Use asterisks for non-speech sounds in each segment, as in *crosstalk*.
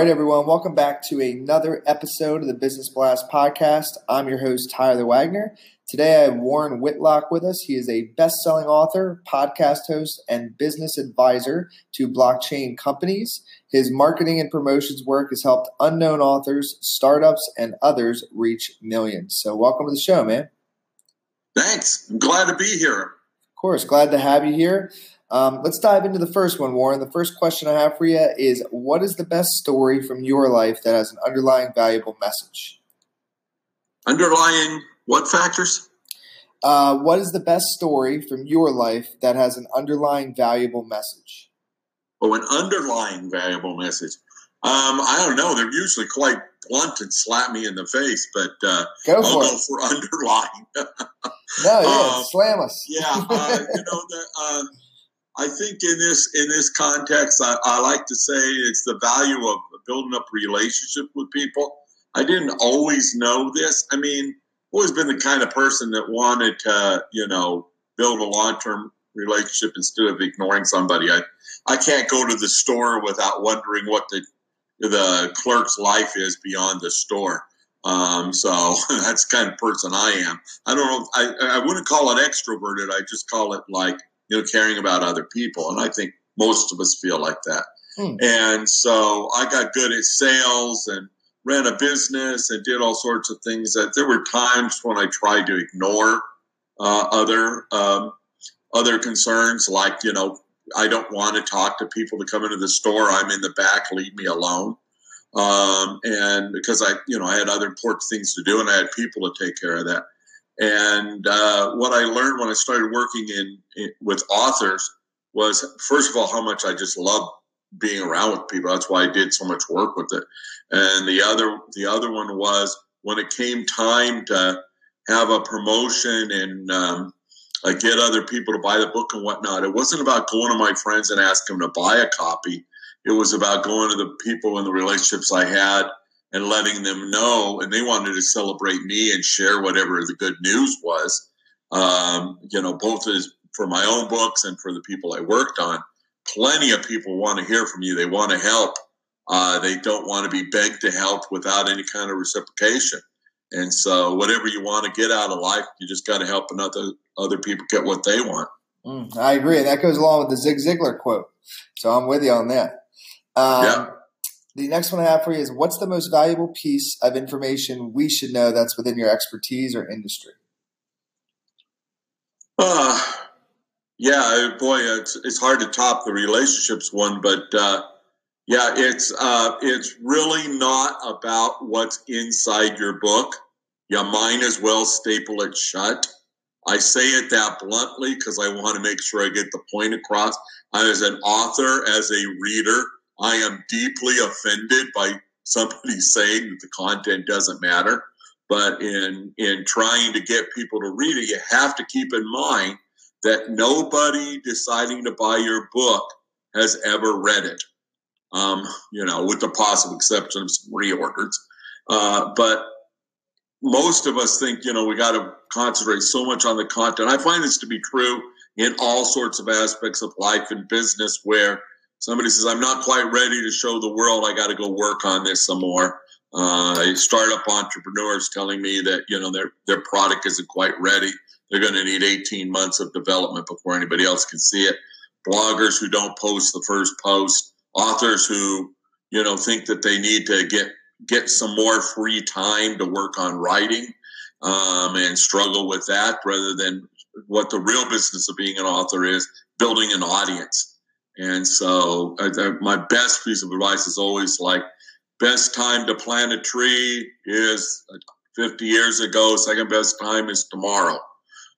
Right, everyone, welcome back to another episode of the Business Blast podcast. I'm your host, Tyler Wagner. Today I have Warren Whitlock with us. He is a best selling author, podcast host, and business advisor to blockchain companies. His marketing and promotions work has helped unknown authors, startups, and others reach millions. So, welcome to the show, man. Thanks. I'm glad to be here. Of course, glad to have you here. Um, let's dive into the first one, Warren. The first question I have for you is What is the best story from your life that has an underlying valuable message? Underlying what factors? Uh, what is the best story from your life that has an underlying valuable message? Oh, an underlying valuable message. Um, I don't know. They're usually quite blunt and slap me in the face, but uh, go for I'll it. for *laughs* underlying. no, yeah, Um, slam us. yeah, uh, you know, the, uh, I think in this in this context, I, I like to say it's the value of building up relationship with people. I didn't always know this. I mean, always been the kind of person that wanted to, you know, build a long term relationship instead of ignoring somebody. I I can't go to the store without wondering what the the clerk's life is beyond the store. Um, so *laughs* that's kind of person I am. I don't know. I, I wouldn't call it extroverted. I just call it like, you know, caring about other people. And I think most of us feel like that. Hmm. And so I got good at sales and ran a business and did all sorts of things that there were times when I tried to ignore uh, other, um, other concerns like, you know, I don't want to talk to people to come into the store. I'm in the back. Leave me alone. Um, and because I, you know, I had other important things to do and I had people to take care of that. And uh, what I learned when I started working in, in with authors was, first of all, how much I just love being around with people. That's why I did so much work with it. And the other, the other one was when it came time to have a promotion and um, get other people to buy the book and whatnot. It wasn't about going to my friends and asking them to buy a copy. It was about going to the people and the relationships I had and letting them know. And they wanted to celebrate me and share whatever the good news was. Um, you know, both as for my own books and for the people I worked on. Plenty of people want to hear from you. They want to help. Uh, they don't want to be begged to help without any kind of reciprocation. And so, whatever you want to get out of life, you just got to help another other people get what they want. Mm, I agree. And that goes along with the Zig Ziglar quote. So I'm with you on that. Um, Yeah. The next one I have for you is what's the most valuable piece of information we should know that's within your expertise or industry? Uh, yeah, boy, it's it's hard to top the relationships one, but uh, yeah, it's uh, it's really not about what's inside your book. You might as well staple it shut. I say it that bluntly because I want to make sure I get the point across. As an author, as a reader, I am deeply offended by somebody *laughs* saying that the content doesn't matter. But in in trying to get people to read it, you have to keep in mind that nobody deciding to buy your book has ever read it. Um, you know, with the possible exception of some reorders. Uh, but most of us think, you know, we got to concentrate so much on the content. I find this to be true in all sorts of aspects of life and business where somebody says, I'm not quite ready to show the world. I got to go work on this some more. Uh, startup entrepreneurs telling me that, you know, their, their product isn't quite ready. They're going to need 18 months of development before anybody else can see it. Bloggers who don't post the first post, authors who, you know, think that they need to get get some more free time to work on writing um, and struggle with that rather than what the real business of being an author is building an audience. And so, uh, my best piece of advice is always like, best time to plant a tree is 50 years ago. Second best time is tomorrow.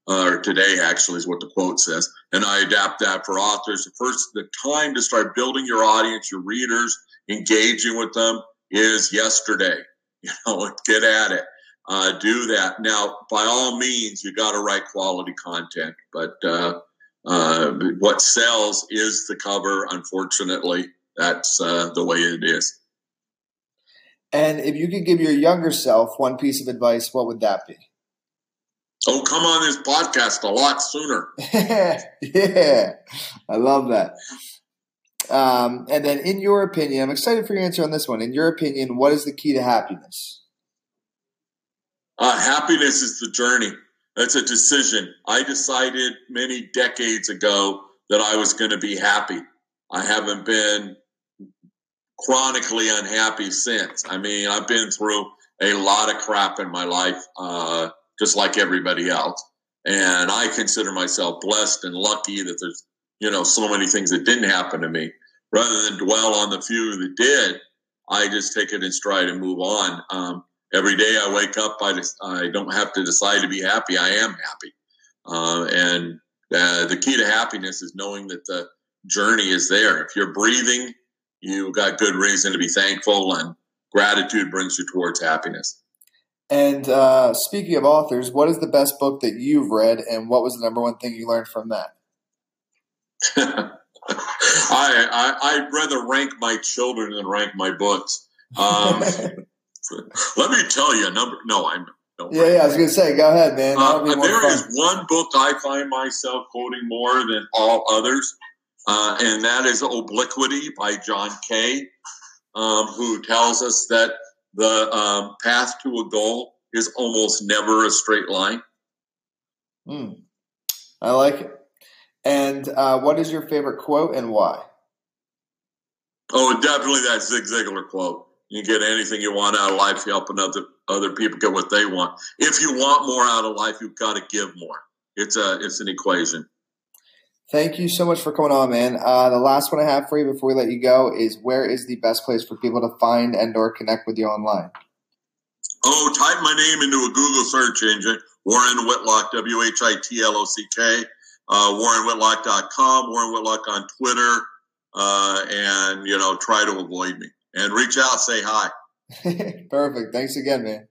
uh, or today actually is what the quote says. And I adapt that for authors. The first, the time to start building your audience, your readers, engaging with them is yesterday. *laughs* You know, get at it. Uh, do that. Now, by all means, you got to write quality content, but uh, what sells is the cover. Unfortunately, that's uh, the way it is. And if you could give your younger self one piece of advice, what would that be? Oh, come on this podcast a lot sooner. *laughs* yeah, I love that. Um, and then, in your opinion, I'm excited for your answer on this one. In your opinion, what is the key to happiness? Uh, happiness is the journey. That's a decision. I decided many decades ago that I was going to be happy. I haven't been chronically unhappy since. I mean, I've been through a lot of crap in my life. Uh, just like everybody else. And I consider myself blessed and lucky that there's, you know, so many things that didn't happen to me. Rather than dwell on the few that did, I just take it in stride and move on. Um, every day I wake up, I, just, I don't have to decide to be happy. I am happy. Uh, and uh, the key to happiness is knowing that the journey is there. If you're breathing, you've got good reason to be thankful, and gratitude brings you towards happiness. And uh, speaking of authors, what is the best book that you've read, and what was the number one thing you learned from that? *laughs* I, I would rather rank my children than rank my books. Um, *laughs* *laughs* let me tell you a number. No, I'm. yeah, yeah. I was going to say, go ahead, man. Uh, there is one book I find myself quoting more than all others, uh, and that is Obliquity by John Kay, um, who tells us that the um, path to a goal is almost never a straight line. Hmm. I like it. And uh, what is your favorite quote and why? Oh, definitely that Zig Ziglar quote. You get anything you want out of life, helping other other people get what they want. If you want more out of life, you've got to give more. It's a it's an equation. Thank you so much for coming on, man. Uh, the last one I have for you before we let you go is where is the best place for people to find and or connect with you online? Oh, type my name into a Google search engine, Warren Whitlock, W-H-I-T-L-O-C-K, uh, warrenwhitlock.com, Warren Whitlock on Twitter, uh, and, you know, try to avoid me. And reach out, say hi. *laughs* Perfect. Thanks again, man.